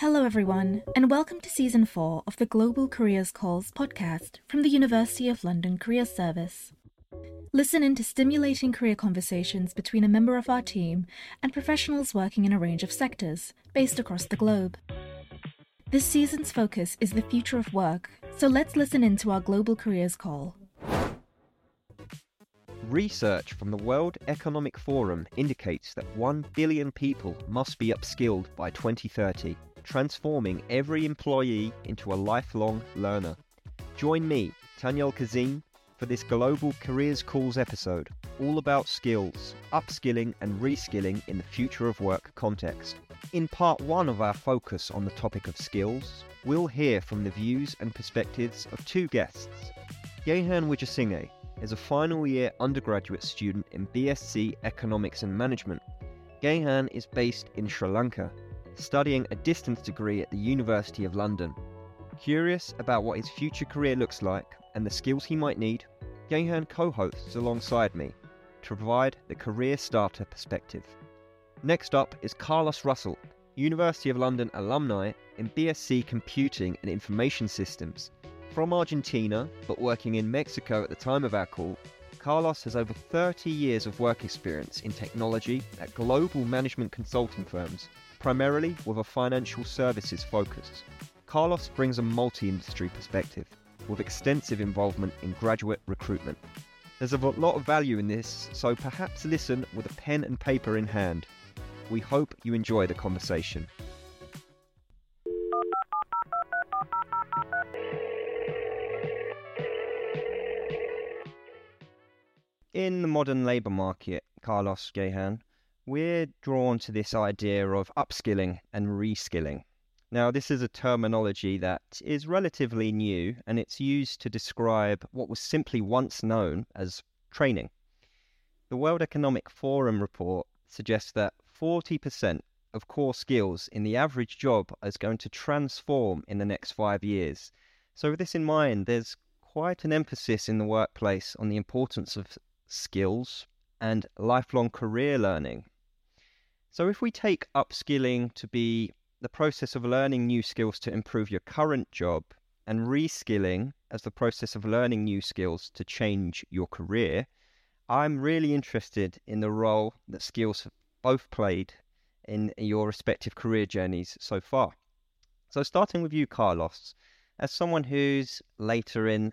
Hello, everyone, and welcome to Season 4 of the Global Careers Calls podcast from the University of London Careers Service. Listen in to stimulating career conversations between a member of our team and professionals working in a range of sectors based across the globe. This season's focus is the future of work, so let's listen in to our Global Careers Call. Research from the World Economic Forum indicates that 1 billion people must be upskilled by 2030, transforming every employee into a lifelong learner. Join me, Tanyel Kazim, for this Global Careers Calls episode, all about skills, upskilling, and reskilling in the future of work context. In part one of our focus on the topic of skills, we'll hear from the views and perspectives of two guests. Gehan Wijesinghe is a final year undergraduate student in BSc Economics and Management. Gehan is based in Sri Lanka, studying a distance degree at the University of London. Curious about what his future career looks like and the skills he might need, Gehan co hosts alongside me to provide the career starter perspective. Next up is Carlos Russell, University of London alumni in BSc Computing and Information Systems. From Argentina, but working in Mexico at the time of our call, Carlos has over 30 years of work experience in technology at global management consulting firms, primarily with a financial services focus. Carlos brings a multi industry perspective with extensive involvement in graduate recruitment. There's a lot of value in this, so perhaps listen with a pen and paper in hand. We hope you enjoy the conversation. In the modern labour market, Carlos Gehan, we're drawn to this idea of upskilling and reskilling. Now, this is a terminology that is relatively new and it's used to describe what was simply once known as training. The World Economic Forum report suggests that 40% of core skills in the average job is going to transform in the next five years. So, with this in mind, there's quite an emphasis in the workplace on the importance of skills and lifelong career learning. So, if we take upskilling to be the process of learning new skills to improve your current job and reskilling as the process of learning new skills to change your career, I'm really interested in the role that skills have both played in your respective career journeys so far. So, starting with you, Carlos, as someone who's later in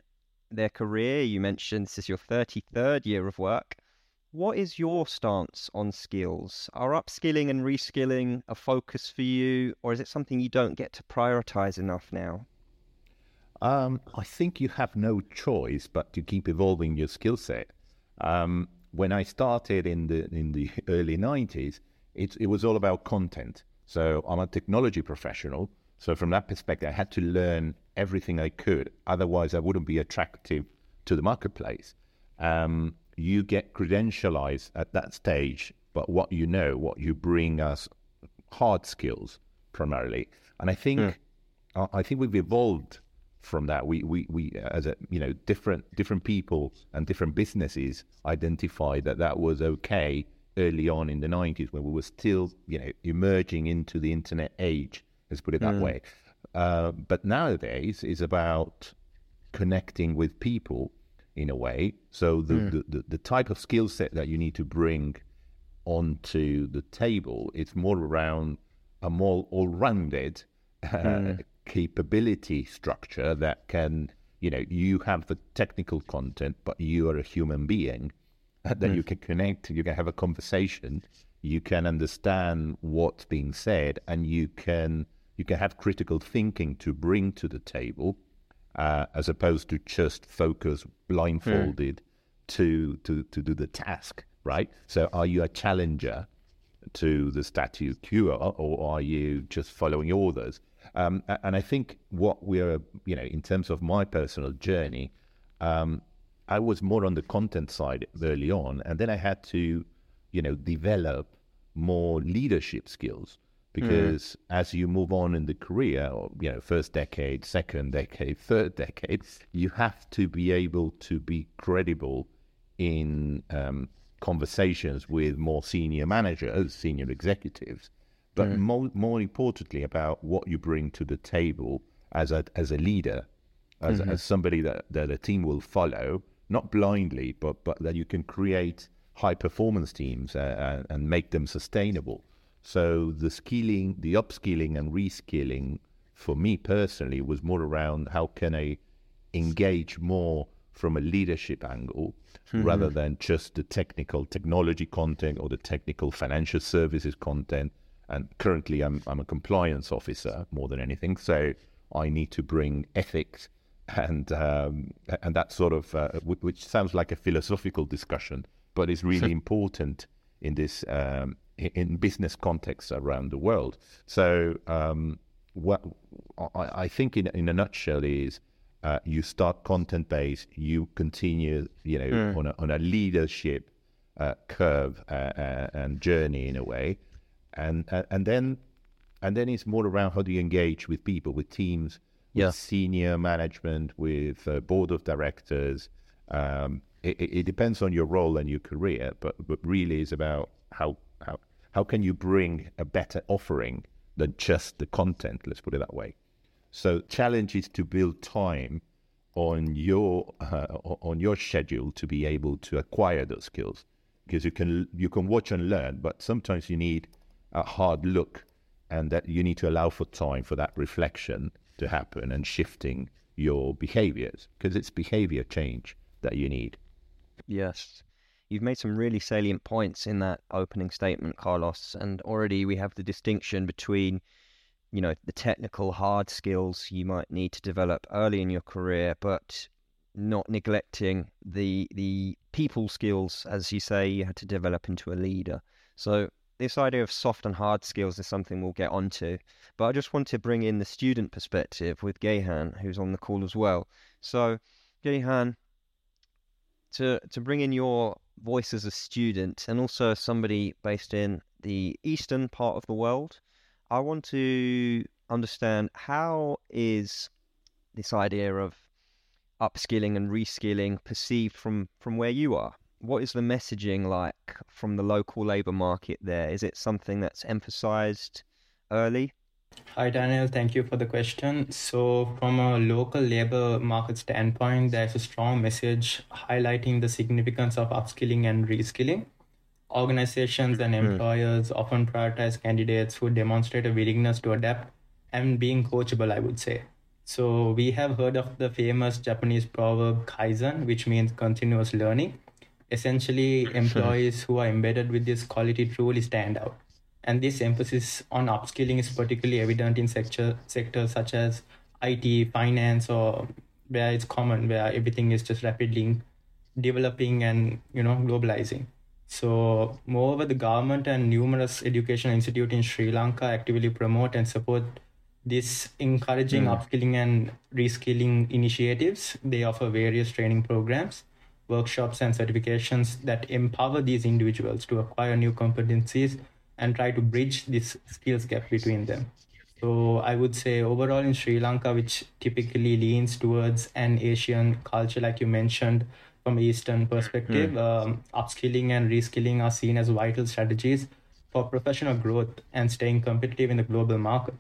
their career, you mentioned this is your 33rd year of work. What is your stance on skills? Are upskilling and reskilling a focus for you, or is it something you don't get to prioritize enough now? Um, I think you have no choice but to keep evolving your skill set. Um, when I started in the in the early '90s, it, it was all about content. So I'm a technology professional. So from that perspective, I had to learn everything I could. Otherwise, I wouldn't be attractive to the marketplace. Um, you get credentialized at that stage, but what you know, what you bring us hard skills primarily. And I think mm. I think we've evolved from that. We we we as a you know different different people and different businesses identified that that was okay early on in the 90s when we were still you know emerging into the internet age let's put it that mm. way uh, but nowadays is about connecting with people in a way. So the, mm. the, the, the, type of skill set that you need to bring onto the table is more around a more all-rounded uh, mm. capability structure that can, you know, you have the technical content, but you are a human being that mm. you can connect, you can have a conversation, you can understand what's being said, and you can you can have critical thinking to bring to the table uh, as opposed to just focus blindfolded mm. to, to, to do the task, right? So are you a challenger to the status quo or are you just following orders? Um, and I think what we're, you know, in terms of my personal journey, um, I was more on the content side early on, and then I had to, you know, develop more leadership skills. Mm. because mm. as you move on in the career, or, you know, first decade, second decade, third decade, you have to be able to be credible in um, conversations with more senior managers, senior executives, but mm. more more importantly about what you bring to the table as a as a leader, as mm-hmm. as somebody that that a team will follow, not blindly, but but that you can create high performance teams uh, and make them sustainable. So the skilling, the upskilling and reskilling for me personally was more around how can I engage more from a leadership angle mm-hmm. rather than just the technical technology content or the technical financial services content. And currently, I'm I'm a compliance officer more than anything, so I need to bring ethics and um, and that sort of uh, which sounds like a philosophical discussion, but is really important in this um, in business contexts around the world. So um, what I, I, think in in a nutshell is uh, you start content based, you continue, you know, mm. on a on a leadership uh, curve uh, uh, and journey in a way, and uh, and then and then it's more around how do you engage with people, with teams, with yeah. senior management, with board of directors. Um, it, it, depends on your role and your career, but but really is about how how can you bring a better offering than just the content. Let's put it that way. So challenge is to build time on your uh, on your schedule to be able to acquire those skills because you can you can watch and learn, but sometimes you need a hard look, and that you need to allow for time for that reflection to happen and shifting your behaviors because it's behavior change that you need. Yes. You've made some really salient points in that opening statement, Carlos, and already we have the distinction between you know the technical hard skills you might need to develop early in your career, but not neglecting the the people skills, as you say, you had to develop into a leader. So this idea of soft and hard skills is something we'll get onto. But I just want to bring in the student perspective with Gehan, who's on the call as well. So Gehan, to to bring in your voice as a student and also somebody based in the eastern part of the world. I want to understand how is this idea of upskilling and reskilling perceived from from where you are? What is the messaging like from the local labour market there? Is it something that's emphasised early? Hi, Tanyel. Thank you for the question. So, from a local labor market standpoint, there's a strong message highlighting the significance of upskilling and reskilling organizations and hmm. employers mm. often prioritize candidates who demonstrate a willingness to adapt and being coachable, I would say. So we have heard of the famous Japanese proverb Kaizen, which means continuous learning. Essentially, employees who are embedded with this quality truly stand out. And this emphasis on upskilling is particularly evident in sector, sectors such as IT, finance, or where it's common, where everything is just rapidly developing and you know globalizing. So, moreover, the government and numerous educational institutes in Sri Lanka actively promote and support this encouraging mm. upskilling and reskilling initiatives. They offer various training programs, workshops, and certifications that empower these individuals to acquire new competencies and try to bridge this skills gap between them. So I would say overall in Sri Lanka, which typically leans towards an Asian culture, like you mentioned, from Eastern perspective, mm. um, upskilling and reskilling are seen as vital strategies for professional growth and staying competitive in the global market.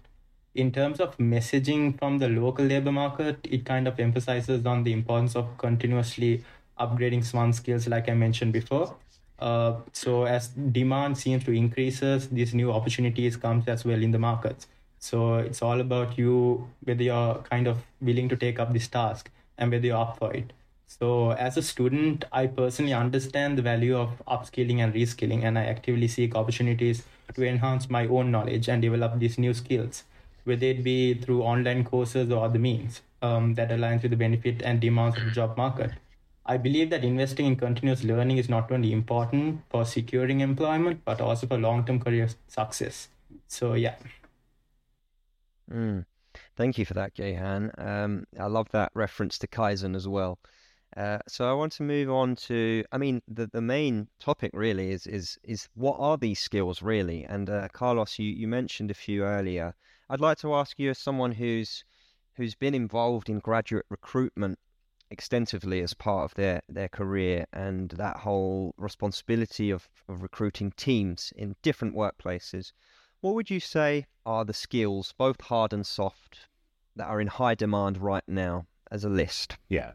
In terms of messaging from the local labor market, it kind of emphasizes on the importance of continuously upgrading one's skills, like I mentioned before. Uh, so as demand seems to increases, these new opportunities comes as well in the markets. So it's all about you whether you're kind of willing to take up this task and whether you're up for it. So, as a student, I personally understand the value of upskilling and reskilling, and I actively seek opportunities to enhance my own knowledge and develop these new skills, whether it be through online courses or other means um, that aligns with the benefit and demands of the job market. I believe that investing in continuous learning is not only important for securing employment, but also for long term career success. So, yeah. Mm. Thank you for that, Gehan. Um, I love that reference to Kaizen as well. Uh, so I want to move on to, I mean, the, the main topic really is is is what are these skills really? And uh, Carlos, you, you mentioned a few earlier. I'd like to ask you, as someone who's who's been involved in graduate recruitment extensively as part of their, their career and that whole responsibility of, of recruiting teams in different workplaces, what would you say are the skills, both hard and soft, that are in high demand right now as a list? Yeah.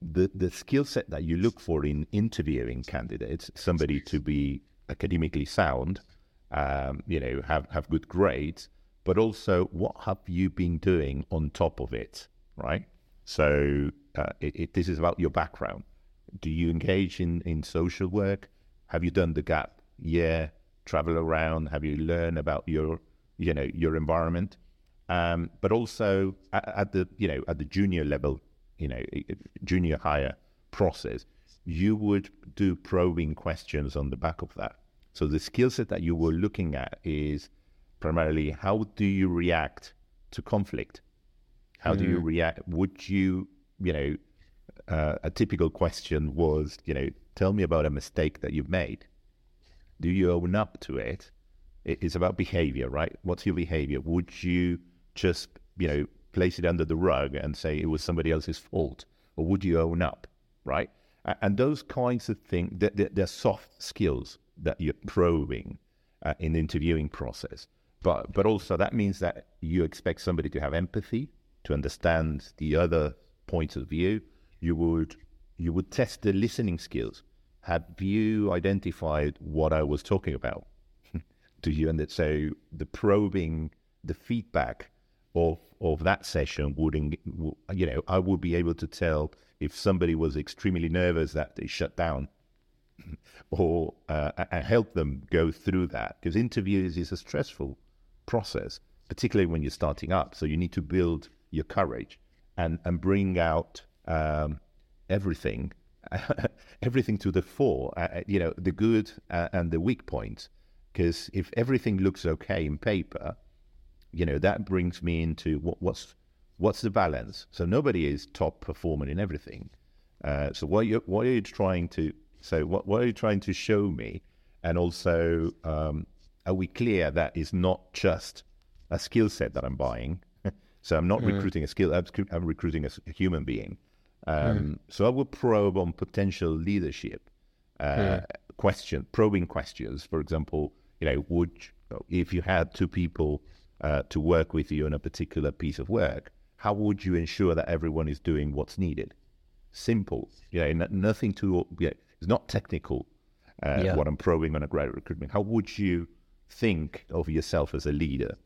The, the skill set that you look for in interviewing candidates, somebody to be academically sound, um, you know, have, have good grades, but also what have you been doing on top of it, right? So uh, it, it, this is about your background. Do you engage in, in social work? Have you done the gap? Yeah. Travel around? Have you learned about your, you know, your environment? Um, but also at, at, the, you know, at the junior level, you know, junior higher process, you would do probing questions on the back of that. So the skill set that you were looking at is primarily how do you react to conflict? How mm. do you mm. react? Would you, you know, uh, a typical question was, you know, tell me about a mistake that you've made. Do you own up to it? It's about behavior, right? What's your behavior? Would you just, you know, place it under the rug and say it was somebody else's fault? Or would you own up, right? And those kinds of things, they're, soft skills that you're probing uh, in the interviewing process. But, but also that means that you expect somebody to have empathy, to understand the other point of view. You would you would test the listening skills. Have you identified what I was talking about? Do you and that, so the probing, the feedback of of that session would you know I would be able to tell if somebody was extremely nervous that they shut down or uh, help them go through that because interviews is a stressful process particularly when you're starting up so you need to build your courage and and bring out um, everything everything to the fore uh, uh, you know the good uh, and the weak points. Because if everything looks okay in paper you know that brings me into what, what's what's the balance? So nobody is top performer in everything. Uh, so what you what are you trying to so what, what are you trying to show me? And also um, are we clear that is not just a skill set that i'm buying so i'm not mm. recruiting a skill I'm, I'm recruiting a, a human being um, mm. So I would probe on potential leadership uh, mm. question, probing questions. For example, you know, would if you had two people uh, to work with you on a particular piece of work, how would you ensure that everyone is doing what's needed? Simple, you know, nothing too. You know, it's not technical. Uh, yeah. What I'm probing on a graduate recruitment. How would you think of yourself as a leader?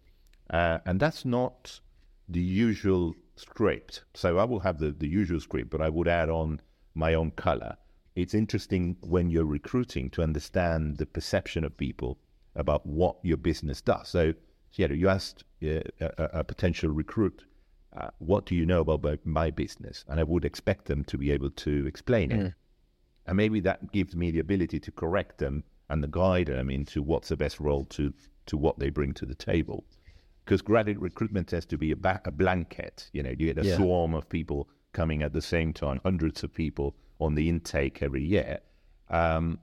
Uh, and that's not the usual script. So I will have the, the usual script, but I would add on my own color. It's interesting when you're recruiting to understand the perception of people about what your business does. So, you know, you asked uh, a, a, potential recruit, uh, what do you know about my business? And I would expect them to be able to explain mm. it. And maybe that gives me the ability to correct them and guide them into what's the best role to, to what they bring to the table because graduate recruitment tends to be a, ba- a blanket. You know, you get a yeah. swarm of people coming at the same time, hundreds of people on the intake every year. Um,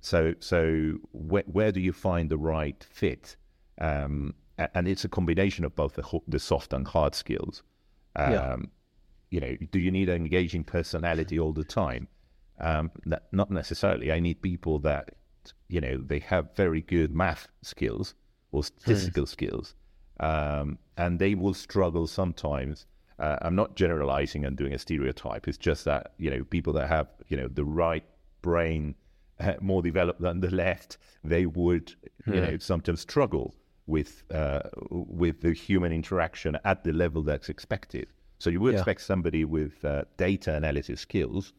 so, so wh- where do you find the right fit? Um, and it's a combination of both the, the soft and hard skills. Um, yeah. You know, do you need an engaging personality all the time? Um, not necessarily. I need people that, you know, they have very good math skills or statistical mm. skills um, and they will struggle sometimes. Uh, I'm not generalizing and doing a stereotype. It's just that you know people that have you know the right brain uh, more developed than the left, they would you hmm. know sometimes struggle with uh, with the human interaction at the level that's expected. So you would yeah. expect somebody with uh, data analysis skills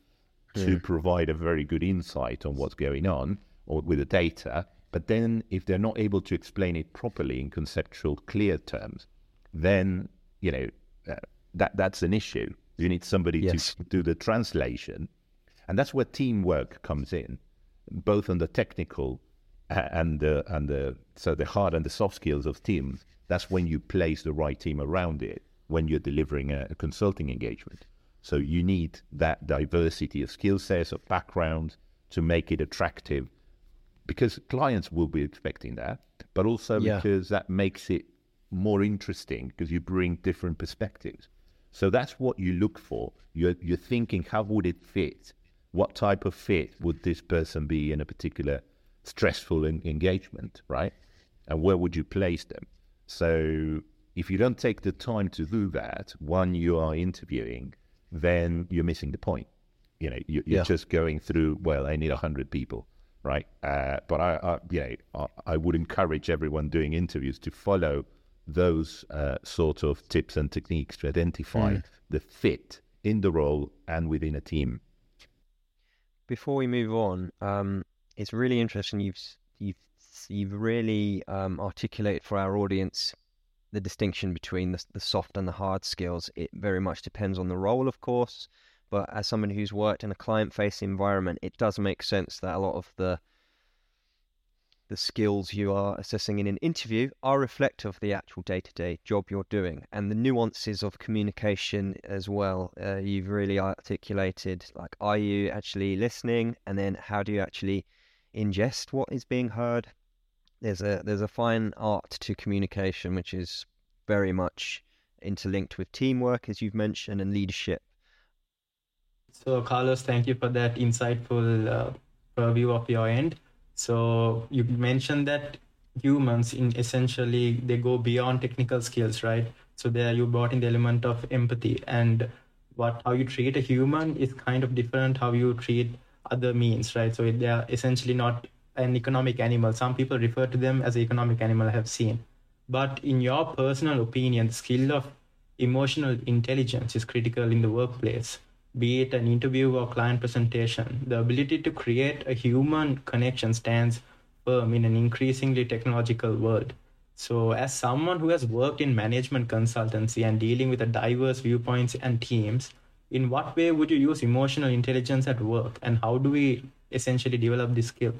to hmm. provide a very good insight on what's going on or with the data but then, if they're not able to explain it properly in conceptual, clear terms, then you know uh, that that's an issue. You need somebody yes. to do the translation, and that's where teamwork comes in, both on the technical uh, and the and the so the hard and the soft skills of teams. That's when you place the right team around it when you're delivering a, a consulting engagement. So you need that diversity of skill sets, of backgrounds to make it attractive because clients will be expecting that, but also yeah. because that makes it more interesting because you bring different perspectives. So that's what you look for. You're, you're thinking, how would it fit? What type of fit would this person be in a particular stressful engagement, right? and where would you place them? So if you don't take the time to do that when you are interviewing, then you're missing the point. You know, you, are yeah. just going through. Well, I need hundred people, right? Uh, but I, I, you know, I, I, would encourage everyone doing interviews to follow those uh, sort of tips and techniques to identify mm. the fit in the role and within a team. Before we move on, um, it's really interesting. You've you've you've really um, articulated for our audience the distinction between the, the soft and the hard skills. It very much depends on the role, of course, but as someone who's worked in a client-facing environment, it does make sense that a lot of the the skills you are assessing in an interview are reflective of the actual day-to-day job you're doing and the nuances of communication as well. Uh, you've really articulated like, are you actually listening, and then how do you actually ingest what is being heard? there's a there's a fine art to communication which is very much interlinked with teamwork as you've mentioned and leadership so carlos thank you for that insightful uh, purview of your end. So you mentioned that humans in essentially they go beyond technical skills right? So there you brought in the element of empathy. And what how you treat a human is kind of different how you treat other means right? So they are essentially not an economic animal. Some people refer to them as economic animal, I have seen. But in your personal opinion, the skill of emotional intelligence is critical in the workplace, be it an interview or client presentation. The ability to create a human connection stands firm in an increasingly technological world. So, as someone who has worked in management consultancy and dealing with a diverse viewpoints and teams, in what way would you use emotional intelligence at work, and how do we essentially develop these skills?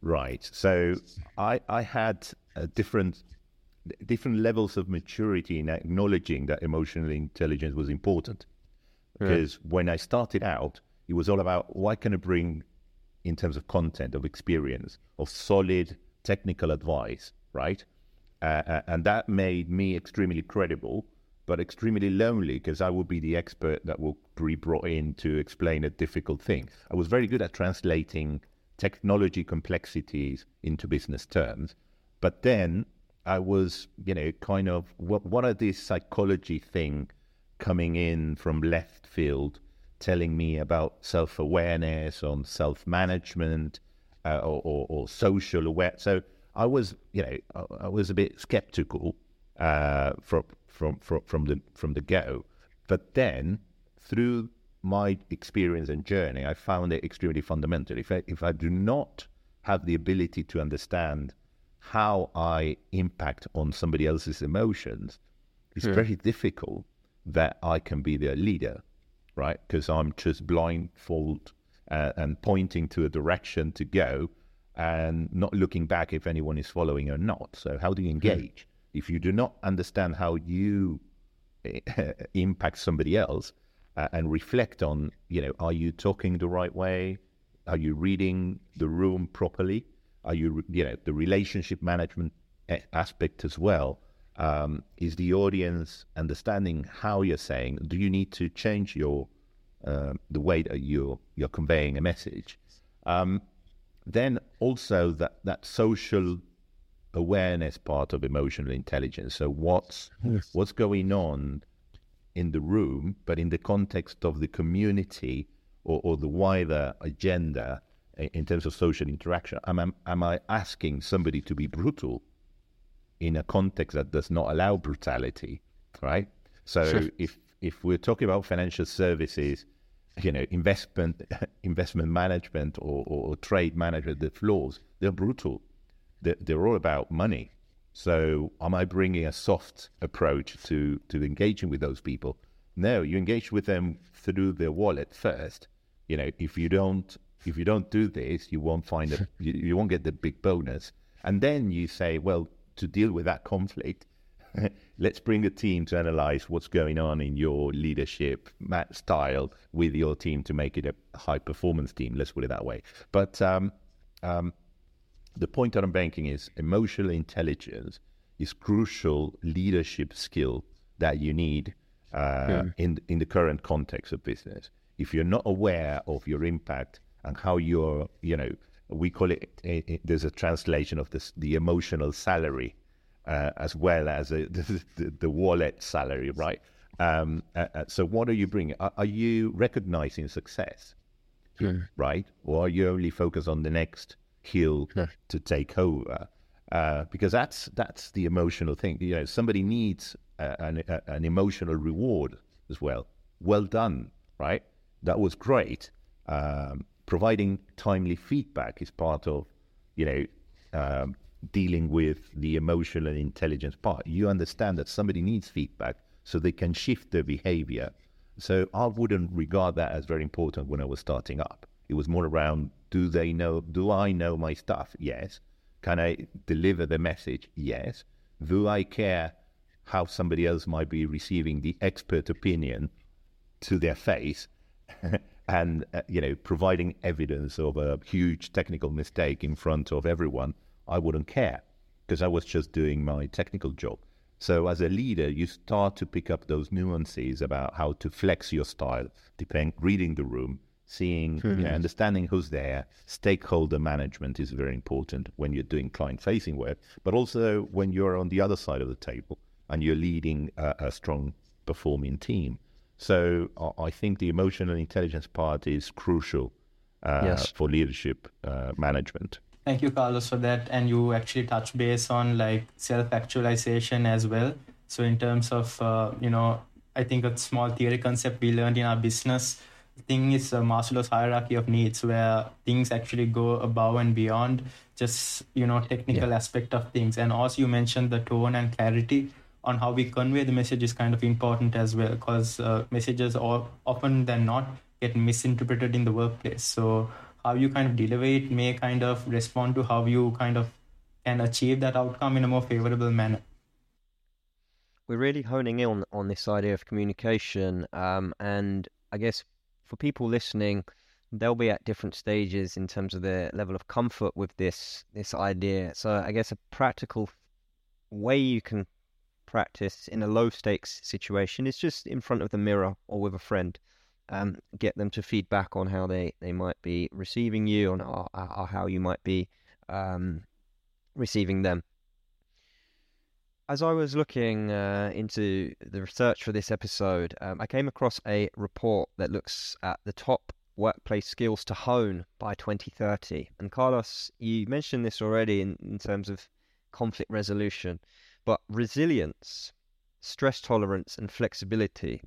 Right. So I I had a different different levels of maturity in acknowledging that emotional intelligence was important. Because yeah. when I started out, it was all about what can I bring in terms of content, of experience, of solid technical advice, right? Uh, uh and that made me extremely credible, but extremely lonely because I would be the expert that will be brought in to explain a difficult thing. I was very good at translating technology complexities into business terms. But then I was, you know, kind of what are these psychology thing coming in from left field, telling me about self awareness, on self management, uh, or, or, or, social aware. So I was, you know, I, I was a bit skeptical uh, from from from from the from the go. But then through my experience and journey, I found it extremely fundamental. If I, if I do not have the ability to understand how I impact on somebody else's emotions, it's hmm. very difficult that I can be their leader, right? Because I'm just blindfold uh, and pointing to a direction to go and not looking back if anyone is following or not. So, how do you engage? Hmm. If you do not understand how you impact somebody else, uh, and reflect on, you know, are you talking the right way? Are you reading the room properly? Are you, you know, the relationship management aspect as well? Um, is the audience understanding how you're saying? Do you need to change your uh, the way that you're you're conveying a message? Um, then also that that social awareness part of emotional intelligence. So what's yes. what's going on in the room, but in the context of the community or, or the wider agenda in terms of social interaction. Am, am I asking somebody to be brutal in a context that does not allow brutality, right? So sure. if if we're talking about financial services, you know, investment investment management or, or, or trade management, the floors, they're brutal. They're, they're all about money. So, am I bringing a soft approach to to engaging with those people? No, you engage with them through their wallet first. You know, if you don't if you don't do this, you won't find it. you, you won't get the big bonus. And then you say, well, to deal with that conflict, let's bring a team to analyze what's going on in your leadership style with your team to make it a high performance team. Let's put it that way. But um, um, the point that I'm making is emotional intelligence is crucial leadership skill that you need uh, yeah. in in the current context of business. If you're not aware of your impact and how you're, you know, we call it, it, it there's a translation of this, the emotional salary uh, as well as a, the, the, wallet salary, right? Um, uh, uh, so what are you bringing? Are, are you recognizing success, right? Or are you only focused on the next hill to take over? Uh, because that's that's the emotional thing. You know, somebody needs an, an emotional reward as well. Well done, right? That was great. Um, providing timely feedback is part of, you know, um, dealing with the emotional and intelligence part. You understand that somebody needs feedback so they can shift their behavior. So I wouldn't regard that as very important when I was starting up. It was more around do they know, do I know my stuff? Yes. Can I deliver the message? Yes. Do I care how somebody else might be receiving the expert opinion to their face? and uh, you know providing evidence of a huge technical mistake in front of everyone I wouldn't care because I was just doing my technical job. So as a leader, you start to pick up those nuances about how to flex your style, depend reading the room, seeing, mm-hmm. you know, hmm. understanding who's there. Stakeholder management is very important when you're doing client-facing work, but also when you're on the other side of the table and you're leading a, a strong performing team. So I think the emotional intelligence part is crucial uh, yes. for leadership uh, management. Thank you, Carlos, for that. And you actually touch base on like self actualization as well. So, in terms of, uh, you know, I think a small theory concept we learned in our business thing is a Maslow's hierarchy of needs, where things actually go above and beyond just, you know, technical yeah. aspect of things. And also, you mentioned the tone and clarity on how we convey the message is kind of important as well, because uh, messages all, often than not get misinterpreted in the workplace. So, how you kind of deliver it may kind of respond to how you kind of can achieve that outcome in a more favorable manner. We're really honing in on, on this idea of communication, um, and I guess for people listening, they'll be at different stages in terms of their level of comfort with this this idea. So I guess a practical way you can practice in a low stakes situation is just in front of the mirror or with a friend um, get them to feedback on how they, they might be receiving you and or, or how you might be um, receiving them. As I was looking uh, into the research for this episode, um, I came across a report that looks at the top workplace skills to hone by 2030. And Carlos, you mentioned this already in, in terms of conflict resolution, but resilience, stress tolerance, and flexibility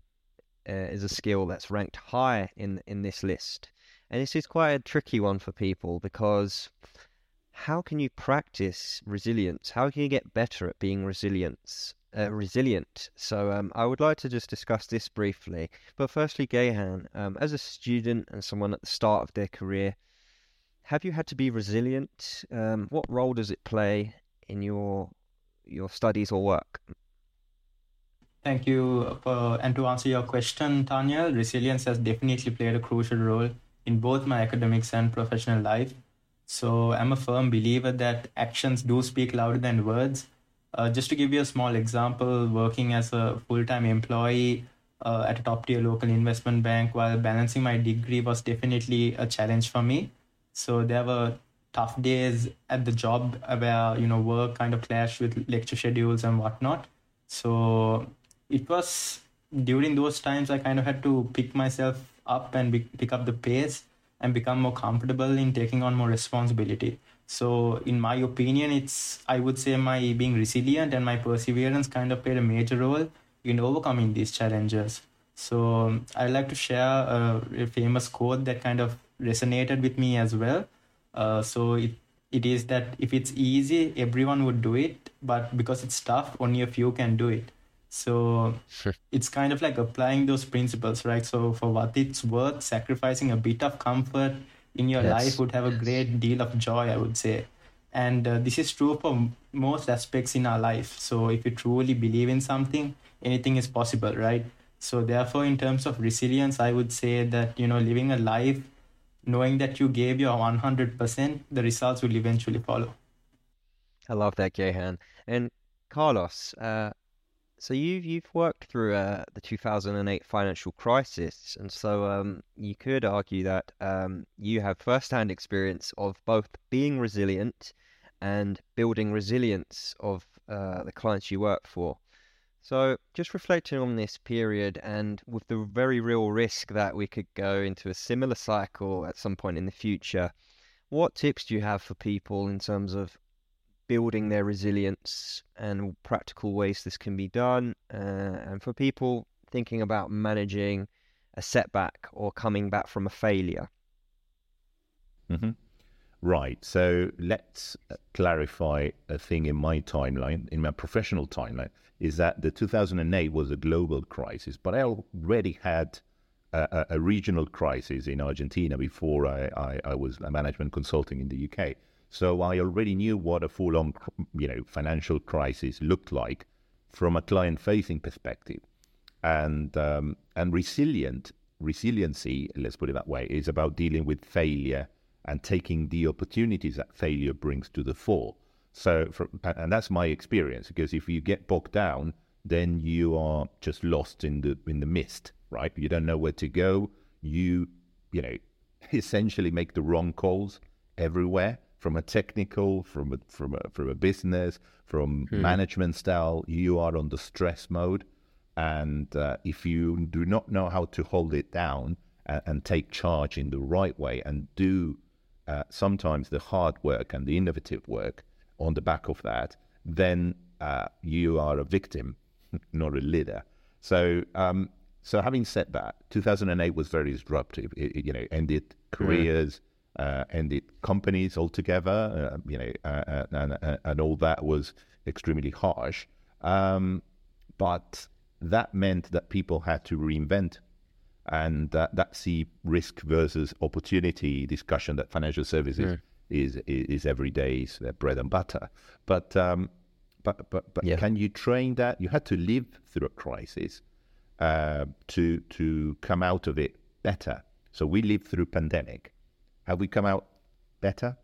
uh, is a skill that's ranked high in in this list, and this is quite a tricky one for people because how can you practice resilience? How can you get better at being resilient? Uh, resilient. So um, I would like to just discuss this briefly. But firstly, Gehan, um, as a student and someone at the start of their career, have you had to be resilient? Um, what role does it play in your your studies or work? Thank you. For, and to answer your question, Tanya, resilience has definitely played a crucial role in both my academics and professional life. So I'm a firm believer that actions do speak louder than words. Uh, just to give you a small example, working as a full time employee uh, at a top tier local investment bank while balancing my degree was definitely a challenge for me. So there were tough days at the job where, you know, work kind of clashed with lecture schedules and whatnot. So it was during those times I kind of had to pick myself up and be, pick up the pace and become more comfortable in taking on more responsibility. So, in my opinion, it's I would say my being resilient and my perseverance kind of played a major role in overcoming these challenges. So, I'd like to share a, a famous quote that kind of resonated with me as well. Uh, so, it it is that if it's easy, everyone would do it, but because it's tough, only a few can do it. So it's kind of like applying those principles, right? So for what it's worth, sacrificing a bit of comfort in your yes. life would have a great deal of joy, I would say. And uh, this is true for most aspects in our life. So if you truly believe in something, anything is possible, right? So therefore, in terms of resilience, I would say that you know living a life knowing that you gave your 100%, the results will eventually follow. I love that, Gehan. And Carlos, uh, So you've you've worked through uh, the 2008 financial crisis, and so um, you could argue that um, you have first-hand experience of both being resilient and building resilience of uh, the clients you work for. So just reflecting on this period, and with the very real risk that we could go into a similar cycle at some point in the future, what tips do you have for people in terms of building their resilience and practical ways this can be done. Uh, and for people thinking about managing a setback or coming back from a failure. Mm-hmm. Right. So let's uh, clarify a thing in my timeline, in my professional timeline, is that the 2008 was a global crisis, but I already had a, a regional crisis in Argentina before I, I, I was a management consulting in the UK. So I already knew what a full-on, you know, financial crisis looked like from a client-facing perspective, and um, and resilient resiliency, let's put it that way, is about dealing with failure and taking the opportunities that failure brings to the fore. So, for, and that's my experience because if you get bogged down, then you are just lost in the in the mist, right? You don't know where to go. You, you know, essentially make the wrong calls everywhere from a technical, from a from a from a business, from hmm. management style, you are on the stress mode, and uh, if you do not know how to hold it down and, and take charge in the right way and do uh, sometimes the hard work and the innovative work on the back of that, then uh, you are a victim, not a leader. So. Um, so having said that, 2008 was very disruptive. It, it you know ended careers, uh, ended companies altogether, uh, you know, uh, uh and, and all that was extremely harsh. Um, but that meant that people had to reinvent. And that's the risk versus opportunity discussion that financial services is, is, is every day is their bread and butter. But um, but but but yeah. can you train that? You had to live through a crisis uh, to to come out of it better. So we lived through pandemic. Have we come out better?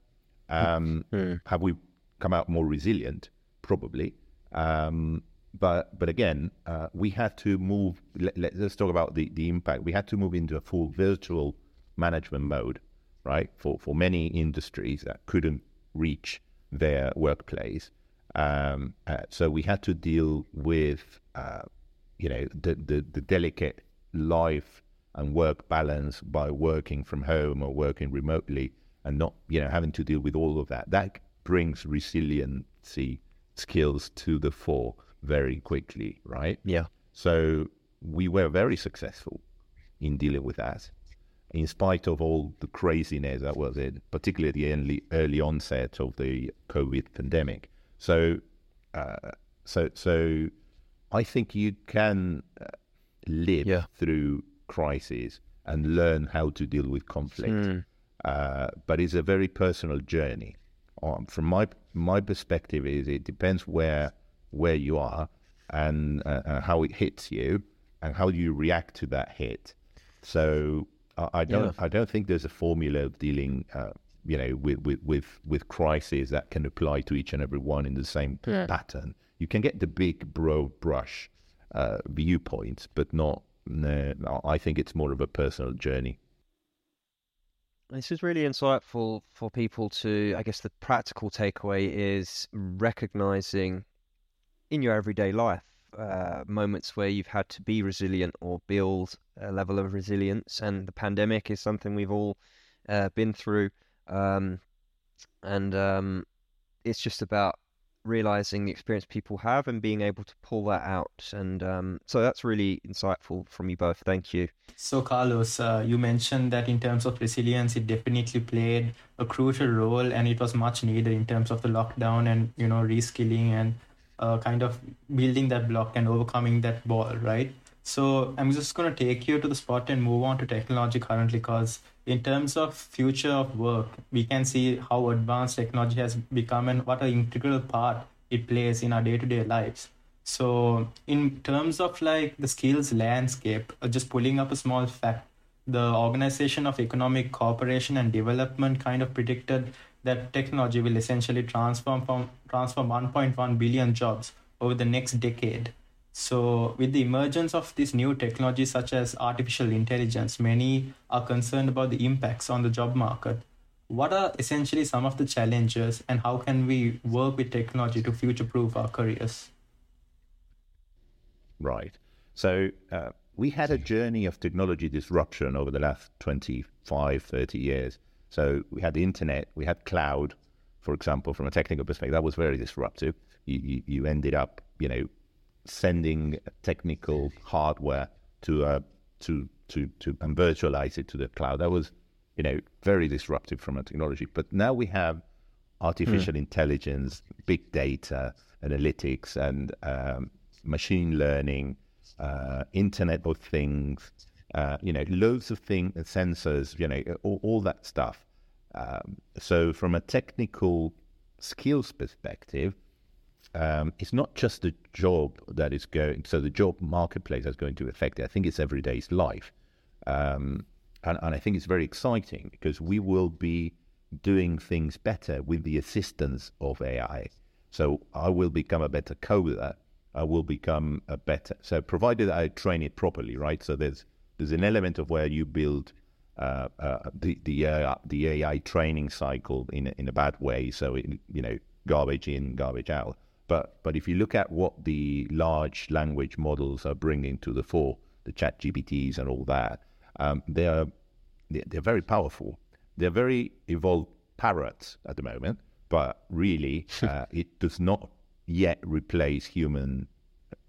Um, mm. Have we come out more resilient? Probably. Um, but but again, uh, we had to move. Let, let, us talk about the, the impact. We had to move into a full virtual management mode, right? For for many industries that couldn't reach their workplace, um, uh, so we had to deal with uh, you know the, the the delicate life and work balance by working from home or working remotely and not, you know, having to deal with all of that. That brings resiliency skills to the fore very quickly, right? Yeah. So we were very successful in dealing with that, in spite of all the craziness that was it, particularly the early, early onset of the COVID pandemic. So, uh, so, so I think you can uh, live yeah. through crisis and learn how to deal with conflict. Mm. Uh, but it's a very personal journey. Um, from my my perspective, is it depends where where you are and uh, how it hits you and how you react to that hit. So I don't yeah. I don't think there's a formula of dealing. Uh, you know, with, with, with, with crises that can apply to each and every one in the same yeah. pattern. You can get the big broad brush uh, viewpoints, but not no, I think it's more of a personal journey. This is really insightful for people to, I guess, the practical takeaway is recognizing in your everyday life uh, moments where you've had to be resilient or build a level of resilience. And the pandemic is something we've all uh, been through. Um, and um, it's just about realizing the experience people have and being able to pull that out. And um, so that's really insightful from you both. Thank you. So, Carlos, uh, you mentioned that in terms of resilience, it definitely played a crucial role and it was much needed in terms of the lockdown and, you know, reskilling and uh, kind of building that block and overcoming that ball, right? So I'm just going to take you to the spot and move on to technology currently because in terms of future of work, we can see how advanced technology has become and what an integral part it plays in our day-to-day lives. So in terms of like the skills landscape, uh, just pulling up a small fact, the Organization of Economic Cooperation and Development kind of predicted that technology will essentially transform from transform 1.1 billion jobs over the next decade So, with the emergence of these new technologies such as artificial intelligence, many are concerned about the impacts on the job market. What are essentially some of the challenges, and how can we work with technology to future proof our careers? Right. So, uh, we had a journey of technology disruption over the last 25, 30 years. So, we had the internet, we had cloud, for example, from a technical perspective, that was very disruptive. You, you, you ended up, you know, sending technical hardware to uh, to to to and virtualize it to the cloud. That was, you know, very disruptive from a technology. But now we have artificial mm. intelligence, big data, analytics, and um, machine learning, uh, Internet of Things. Uh, you know, loads of things, sensors. You know, all, all that stuff. Um, so, from a technical skills perspective, um, it's not just the job that is going. So the job marketplace is going to affect it. I think it's everyday's life, um, and, and I think it's very exciting because we will be doing things better with the assistance of AI. So I will become a better coder. I will become a better. So provided I train it properly, right? So there's there's an element of where you build uh, uh, the the uh, the AI training cycle in a, in a bad way. So it, you know, garbage in, garbage out. But but if you look at what the large language models are bringing to the fore, the ChatGPTs and all that, um, they are they're very powerful. They're very evolved parrots at the moment, but really uh, it does not yet replace human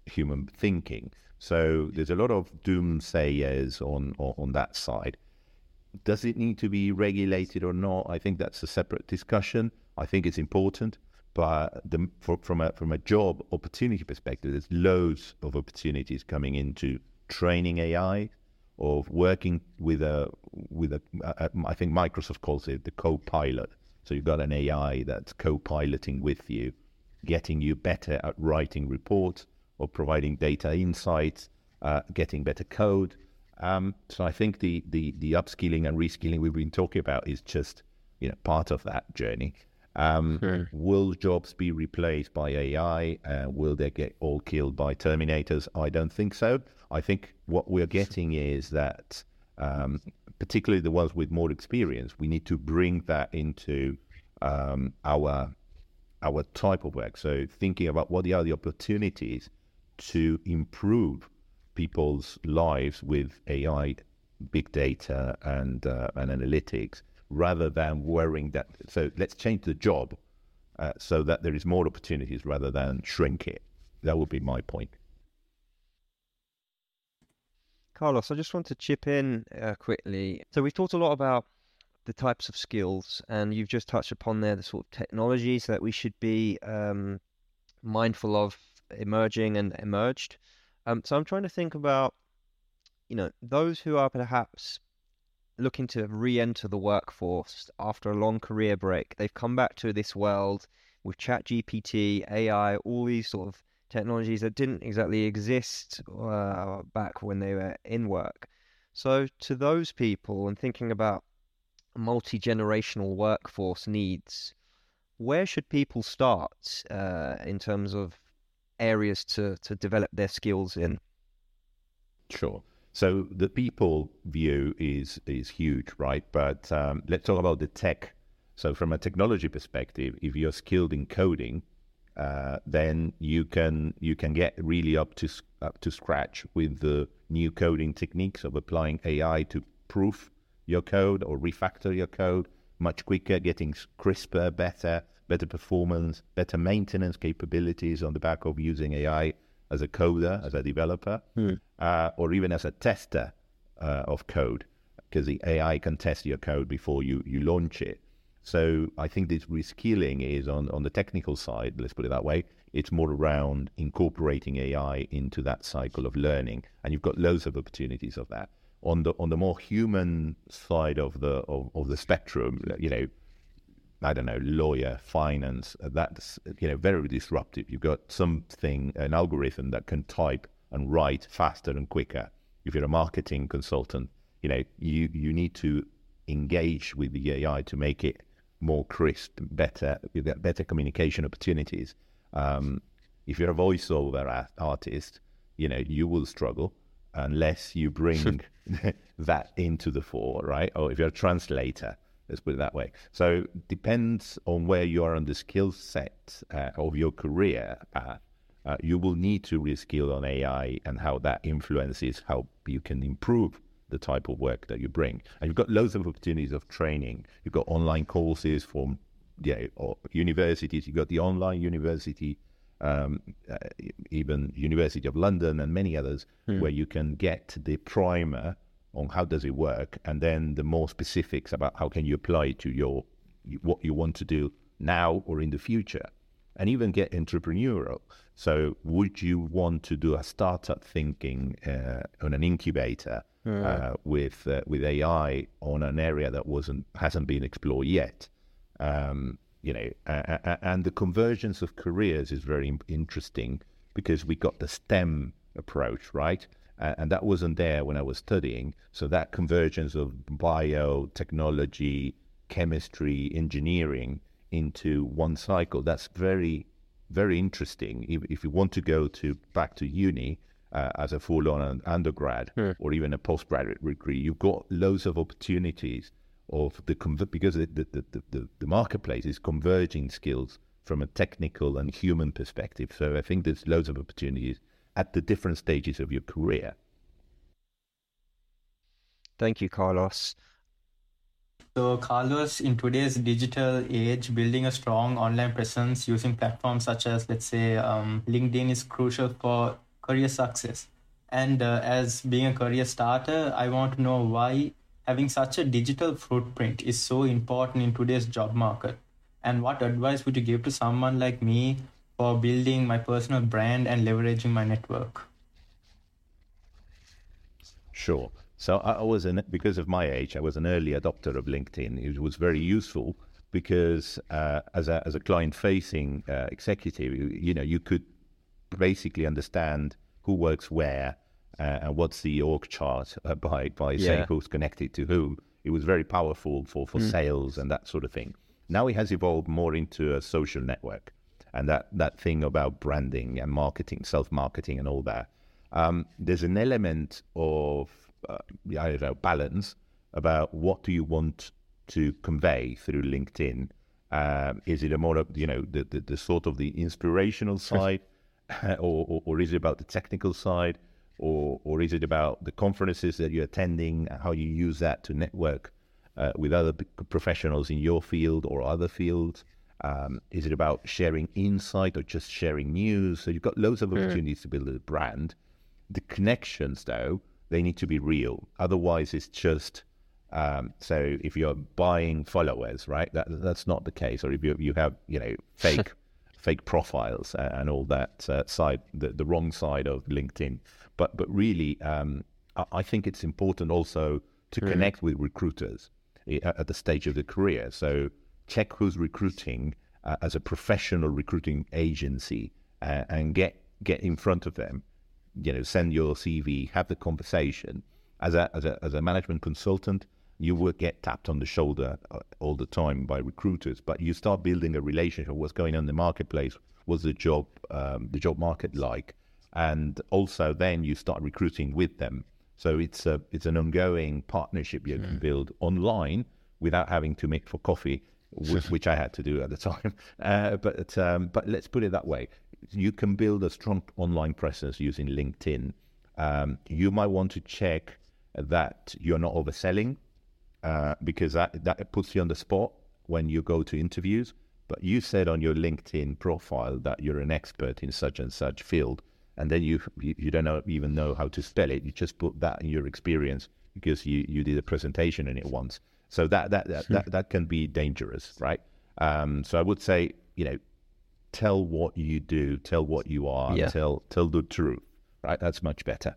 human thinking. So there's a lot of doomsayers on, on on that side. Does it need to be regulated or not? I think that's a separate discussion. I think it's important. But the, for, from a from a job opportunity perspective, there's loads of opportunities coming into training AI, of working with a with a, a I think Microsoft calls it the co-pilot. So you've got an AI that's co-piloting with you, getting you better at writing reports or providing data insights, uh, getting better code. Um, so I think the, the the upskilling and reskilling we've been talking about is just you know part of that journey. Um, sure. Will jobs be replaced by AI? Uh, will they get all killed by Terminators? I don't think so. I think what we're getting is that, um, particularly the ones with more experience, we need to bring that into um, our our type of work. So thinking about what are the opportunities to improve people's lives with AI, big data, and uh, and analytics rather than worrying that. So let's change the job uh, so that there is more opportunities rather than shrink it. That would be my point. Carlos, I just want to chip in uh, quickly. So we've talked a lot about the types of skills, and you've just touched upon there the sort of technologies that we should be um, mindful of emerging and emerged. Um, so I'm trying to think about, you know, those who are perhaps looking to re-enter the workforce after a long career break. They've come back to this world with ChatGPT, AI, all these sort of technologies that didn't exactly exist uh, back when they were in work. So, to those people, and thinking about multi generational workforce needs, where should people start uh, in terms of areas to, to develop their skills in? Sure. So the people view is is huge, right? But um, let's talk about the tech. So from a technology perspective, if you're skilled in coding, uh, then you can you can get really up to up to scratch with the new coding techniques of applying AI to proof your code or refactor your code much quicker, getting crisper, better, better performance, better maintenance capabilities on the back of using AI as a coder, as a developer, hmm. uh, or even as a tester uh, of code, because the AI can test your code before you, you launch it. So I think this reskilling is on, on the technical side, let's put it that way. It's more around incorporating AI into that cycle of learning, and you've got loads of opportunities of that. On the on the more human side of the of, of the spectrum, you know, I don't know, lawyer, finance, uh, that's, you know, very disruptive. You've got something, an algorithm that can type and write faster and quicker. If you're a marketing consultant, you know, you, you need to engage with the AI to make it more crisp, better, you get better communication opportunities. Um, if you're a voiceover artist, you know, you will struggle unless you bring that into the fore, right? Or if you're a translator, let's put it that way. So depends on where you are on the skill set uh, of your career path. Uh, you will need to reskill on AI and how that influences how you can improve the type of work that you bring. And you've got loads of opportunities of training. You've got online courses from yeah, or universities. You've got the online university um, uh, even University of London and many others, hmm. where you can get the primer on how does it work, and then the more specifics about how can you apply it to your what you want to do now or in the future, and even get entrepreneurial. So, would you want to do a startup thinking uh, on an incubator hmm. uh, with uh, with AI on an area that wasn't hasn't been explored yet? Um, you know, uh, and the convergence of careers is very interesting because we got the STEM approach, right? And that wasn't there when I was studying. So that convergence of biotechnology, chemistry, engineering into one cycle, that's very, very interesting. If, if you want to go to back to uni uh, as a full-on undergrad hmm. or even a postgraduate degree, you've got loads of opportunities of the because the, the, the, the, marketplace is converging skills from a technical and human perspective. So I think there's loads of opportunities at the different stages of your career. Thank you, Carlos. So, Carlos, in today's digital age, building a strong online presence using platforms such as, let's say, um, LinkedIn is crucial for career success. And uh, as being a career starter, I want to know why having such a digital footprint is so important in today's job market? And what advice would you give to someone like me for building my personal brand and leveraging my network? Sure. So I was an because of my age, I was an early adopter of LinkedIn. It was very useful because uh, as a as a client facing uh, executive, you, you know, you could basically understand who works where, uh, and what's the org chart uh, by by yeah. saying who's connected to whom. It was very powerful for for mm. sales and that sort of thing. Now it has evolved more into a social network, and that that thing about branding and marketing, self marketing, and all that. Um, there's an element of uh, I don't know balance about what do you want to convey through LinkedIn. Um, is it a more you know the, the, the sort of the inspirational side, or, or, or is it about the technical side? or or is it about the conferences that you're attending, and how you use that to network uh, with other professionals in your field or other fields? Um, is it about sharing insight or just sharing news? So you've got loads of hmm. opportunities mm. to build a brand. The connections, though, they need to be real. Otherwise, it's just um, so if you're buying followers, right? That that's not the case. Or if you you have you know fake fake profiles and all that uh, side, the, the wrong side of LinkedIn. But but really, um, I, think it's important also to mm. connect with recruiters at the stage of the career. So check who's recruiting uh, as a professional recruiting agency uh, and get get in front of them. You know, send your CV, have the conversation. As a as a as a management consultant, you will get tapped on the shoulder uh, all the time by recruiters, but you start building a relationship. What's going on in the marketplace? What's the job um, the job market like? and also then you start recruiting with them. So it's a it's an ongoing partnership you can build online without having to meet for coffee, which, which I had to do at the time. Uh, but um, but let's put it that way: you can build a strong online presence using LinkedIn. Um, you might want to check that you're not overselling uh, because that that puts you on the spot when you go to interviews. But you said on your LinkedIn profile that you're an expert in such and such field and then you you don't know, even know how to spell it. You just put that in your experience because you, you did a presentation in it once. So that that that, that, that can be dangerous, right? Um, so I would say, you know, tell what you do, tell what you are, yeah. tell tell the truth, right? That's much better.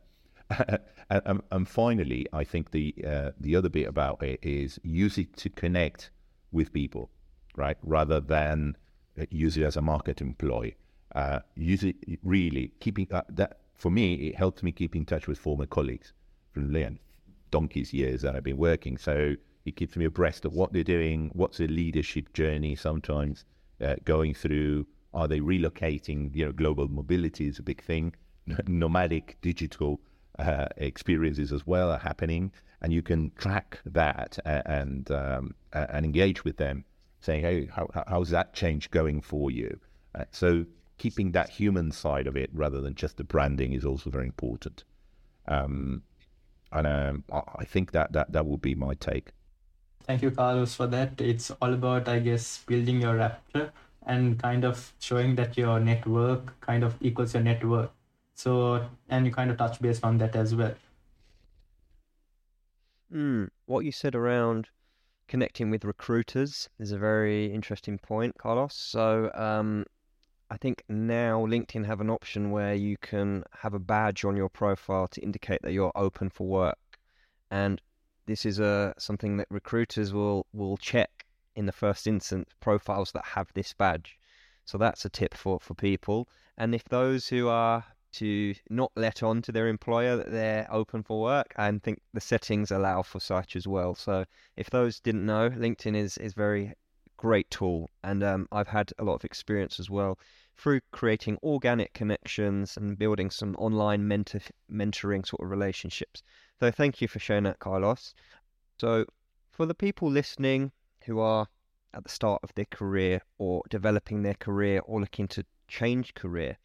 and, and, finally, I think the uh, the other bit about it is use it to connect with people, right? Rather than use it as a market employee uh, it really keeping uh, that for me it helped me keep in touch with former colleagues from Leon donkey's years that I've been working so it keeps me abreast of what they're doing what's their leadership journey sometimes uh, going through are they relocating you know global mobility is a big thing nomadic digital uh, experiences as well are happening, and you can track that and um, and engage with them, saying, "Hey, how, how's that change going for you?" Uh, so keeping that human side of it rather than just the branding is also very important. Um, and um, I think that, that that would be my take. Thank you, Carlos, for that. It's all about, I guess, building your raptor and kind of showing that your network kind of equals your network. So, and you kind of touch base on that as well. Mm, what you said around connecting with recruiters is a very interesting point, Carlos. So, um, I think now LinkedIn have an option where you can have a badge on your profile to indicate that you're open for work, and this is a uh, something that recruiters will will check in the first instance profiles that have this badge. So that's a tip for for people. And if those who are to not let on to their employer that they're open for work, I think the settings allow for such as well. So if those didn't know, LinkedIn is is very great tool, and um, I've had a lot of experience as well through creating organic connections and building some online mentor, mentoring sort of relationships. So thank you for sharing that, Carlos. So for the people listening who are at the start of their career or developing their career or looking to change career,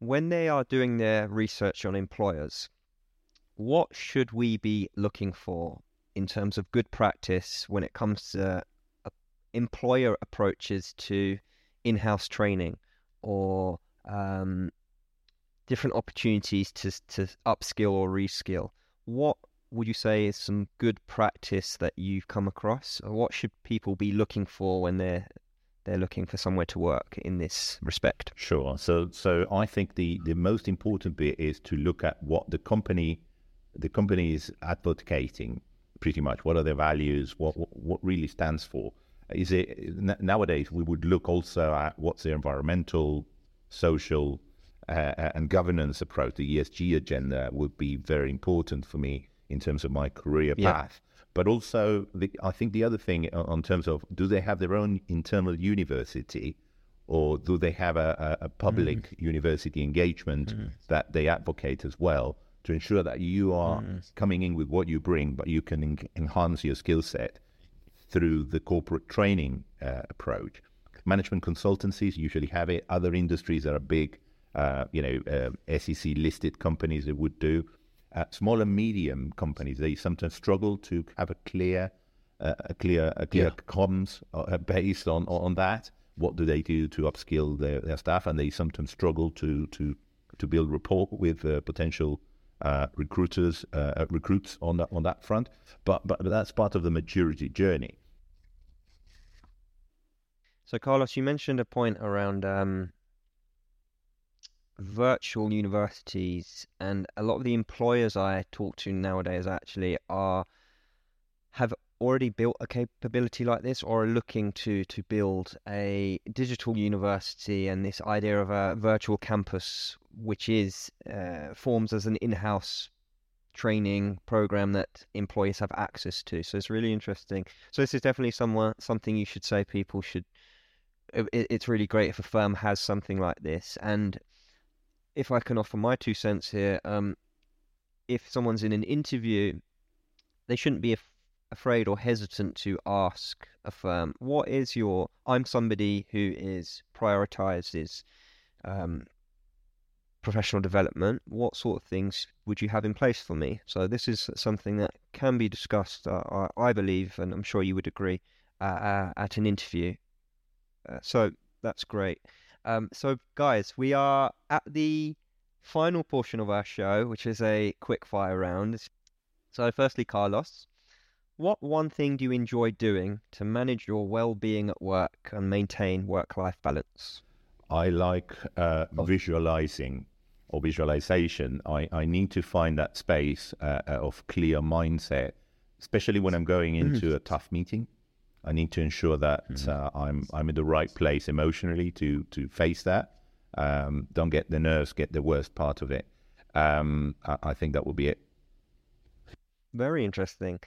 when they are doing their research on employers, what should we be looking for in terms of good practice when it comes to uh, employer approaches to in-house training or um, different opportunities to to upskill or reskill. What would you say is some good practice that you've come across? Or what should people be looking for when they're they're looking for somewhere to work in this respect? Sure. So so I think the the most important bit is to look at what the company the company is advocating pretty much what are their values what what, what really stands for is it nowadays we would look also at what's their environmental, social, uh, and governance approach. The ESG agenda would be very important for me in terms of my career yeah. path. But also, the, I think the other thing on terms of do they have their own internal university, or do they have a, a public mm. university engagement mm. that they advocate as well to ensure that you are mm. coming in with what you bring, but you can en- enhance your skill set through the corporate training uh, approach. Management consultancies usually have it. Other industries that are big, uh, you know, uh, SEC listed companies that would do. Uh, small and medium companies they sometimes struggle to have a clear, uh, a clear, a clear yeah. comms uh, based on on that. What do they do to upskill their, their staff? And they sometimes struggle to to to build rapport with potential uh, recruiters, uh, recruits on that on that front. But but that's part of the maturity journey. So, Carlos, you mentioned a point around um, virtual universities, and a lot of the employers I talk to nowadays actually are have already built a capability like this or are looking to to build a digital university and this idea of a virtual campus which is uh, forms as an in-house training program that employees have access to. So it's really interesting. So this is definitely someone something you should say people should it, it's really great if a firm has something like this. And if i can offer my two cents here um, if someone's in an interview they shouldn't be afraid or hesitant to ask a firm, what is your, I'm somebody who is prioritizes um, professional development, what sort of things would you have in place for me? So this is something that can be discussed, uh, I believe, and I'm sure you would agree, uh, uh, at an interview. Uh, so that's great. Um, so guys, we are at the final portion of our show, which is a quick fire round. So firstly, Carlos, what one thing do you enjoy doing to manage your well-being at work and maintain work-life balance? I like uh, oh. visualizing or visualization. I, I need to find that space uh, uh of clear mindset, especially when I'm going mm. into a tough meeting. I need to ensure that mm. uh, I'm I'm in the right place emotionally to to face that. Um, don't get the nerves get the worst part of it. Um, I, I think that will be it. Very interesting.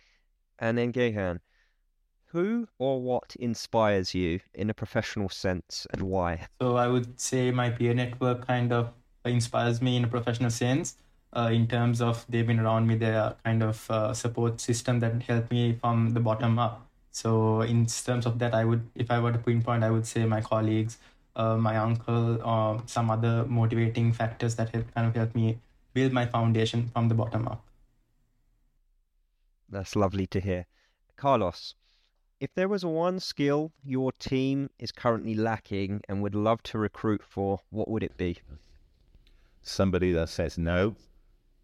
And then Gehan, who or what inspires you in a professional sense and why? So I would say my peer network kind of inspires me in a professional sense. Uh, in terms of they've been around me, they're kind of uh, support system that helped me from the bottom up. So in terms of that, I would, if I were to pinpoint, I would say my colleagues, uh, my uncle, or some other motivating factors that have kind of helped me build my foundation from the bottom up. That's lovely to hear. Carlos, if there was one skill your team is currently lacking and would love to recruit for, what would it be? Somebody that says no.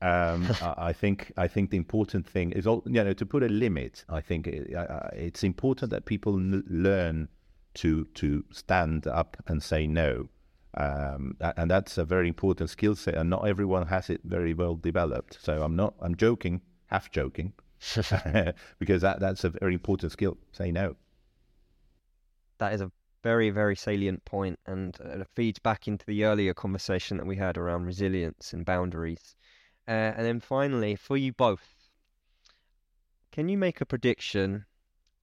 Um, I think I think the important thing is, you know, to put a limit. I think it, uh, it's important that people n- learn to to stand up and say no, um, and that's a very important skill set. And not everyone has it very well developed. So I'm not. I'm joking, half joking, because that that's a very important skill. Say no. That is a very very salient point, and it feeds back into the earlier conversation that we had around resilience and boundaries. Uh, and then finally, for you both, can you make a prediction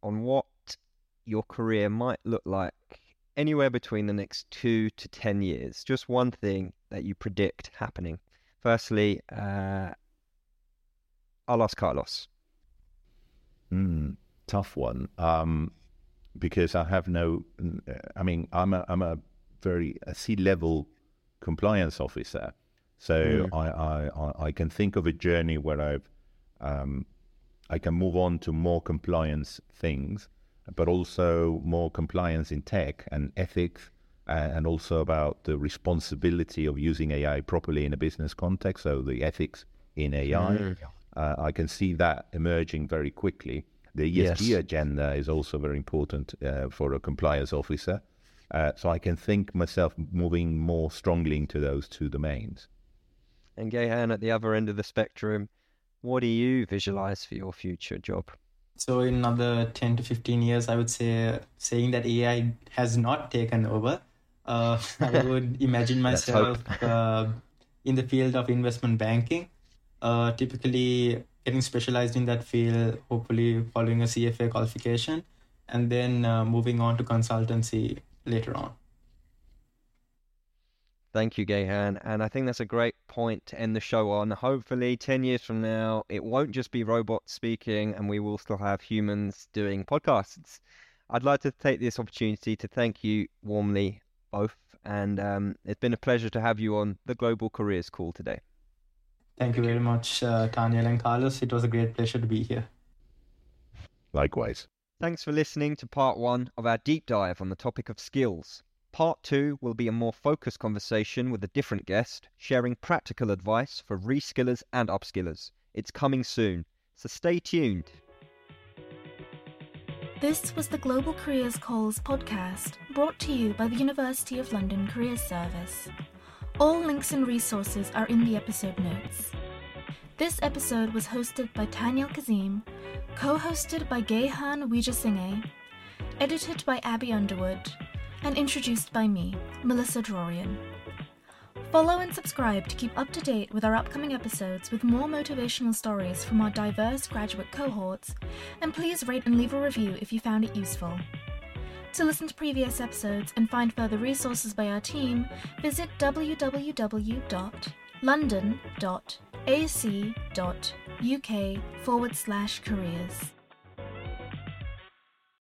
on what your career might look like anywhere between the next two to ten years? Just one thing that you predict happening. Firstly, uh, I'll ask Carlos. Mm, tough one. Um, because I have no, I mean, I'm a, I'm a very a C-level compliance officer. So mm. I, I, I can think of a journey where I've, um, I can move on to more compliance things, but also more compliance in tech and ethics, and also about the responsibility of using AI properly in a business context. So the ethics in AI. Mm. Uh, I can see that emerging very quickly. The ESG yes. agenda is also very important uh, for a compliance officer. Uh, so I can think myself moving more strongly into those two domains. And Gehan, at the other end of the spectrum, what do you visualize for your future job? So in another 10 to 15 years, I would say saying that AI has not taken over, uh, I would imagine myself uh, in the field of investment banking uh, typically getting specialized in that field, hopefully following a CFA qualification, and then uh, moving on to consultancy later on. Thank you, Gehan. And I think that's a great point to end the show on. Hopefully, 10 years from now, it won't just be robots speaking and we will still have humans doing podcasts. I'd like to take this opportunity to thank you warmly both. And um, it's been a pleasure to have you on the Global Careers Call today. Thank you very much, uh, Tanyel and Carlos. It was a great pleasure to be here. Likewise. Thanks for listening to part one of our deep dive on the topic of skills. Part two will be a more focused conversation with a different guest, sharing practical advice for reskillers and upskillers. It's coming soon, so stay tuned. This was the Global Careers Calls podcast, brought to you by the University of London Careers Service. All links and resources are in the episode notes. This episode was hosted by Tanyel Kazim, co hosted by Gehan Wijesinghe, edited by Abby Underwood, and introduced by me, Melissa Drorian. Follow and subscribe to keep up to date with our upcoming episodes with more motivational stories from our diverse graduate cohorts, and please rate and leave a review if you found it useful. To listen to previous episodes and find further resources by our team, visit www.london.ac.uk forward slash careers.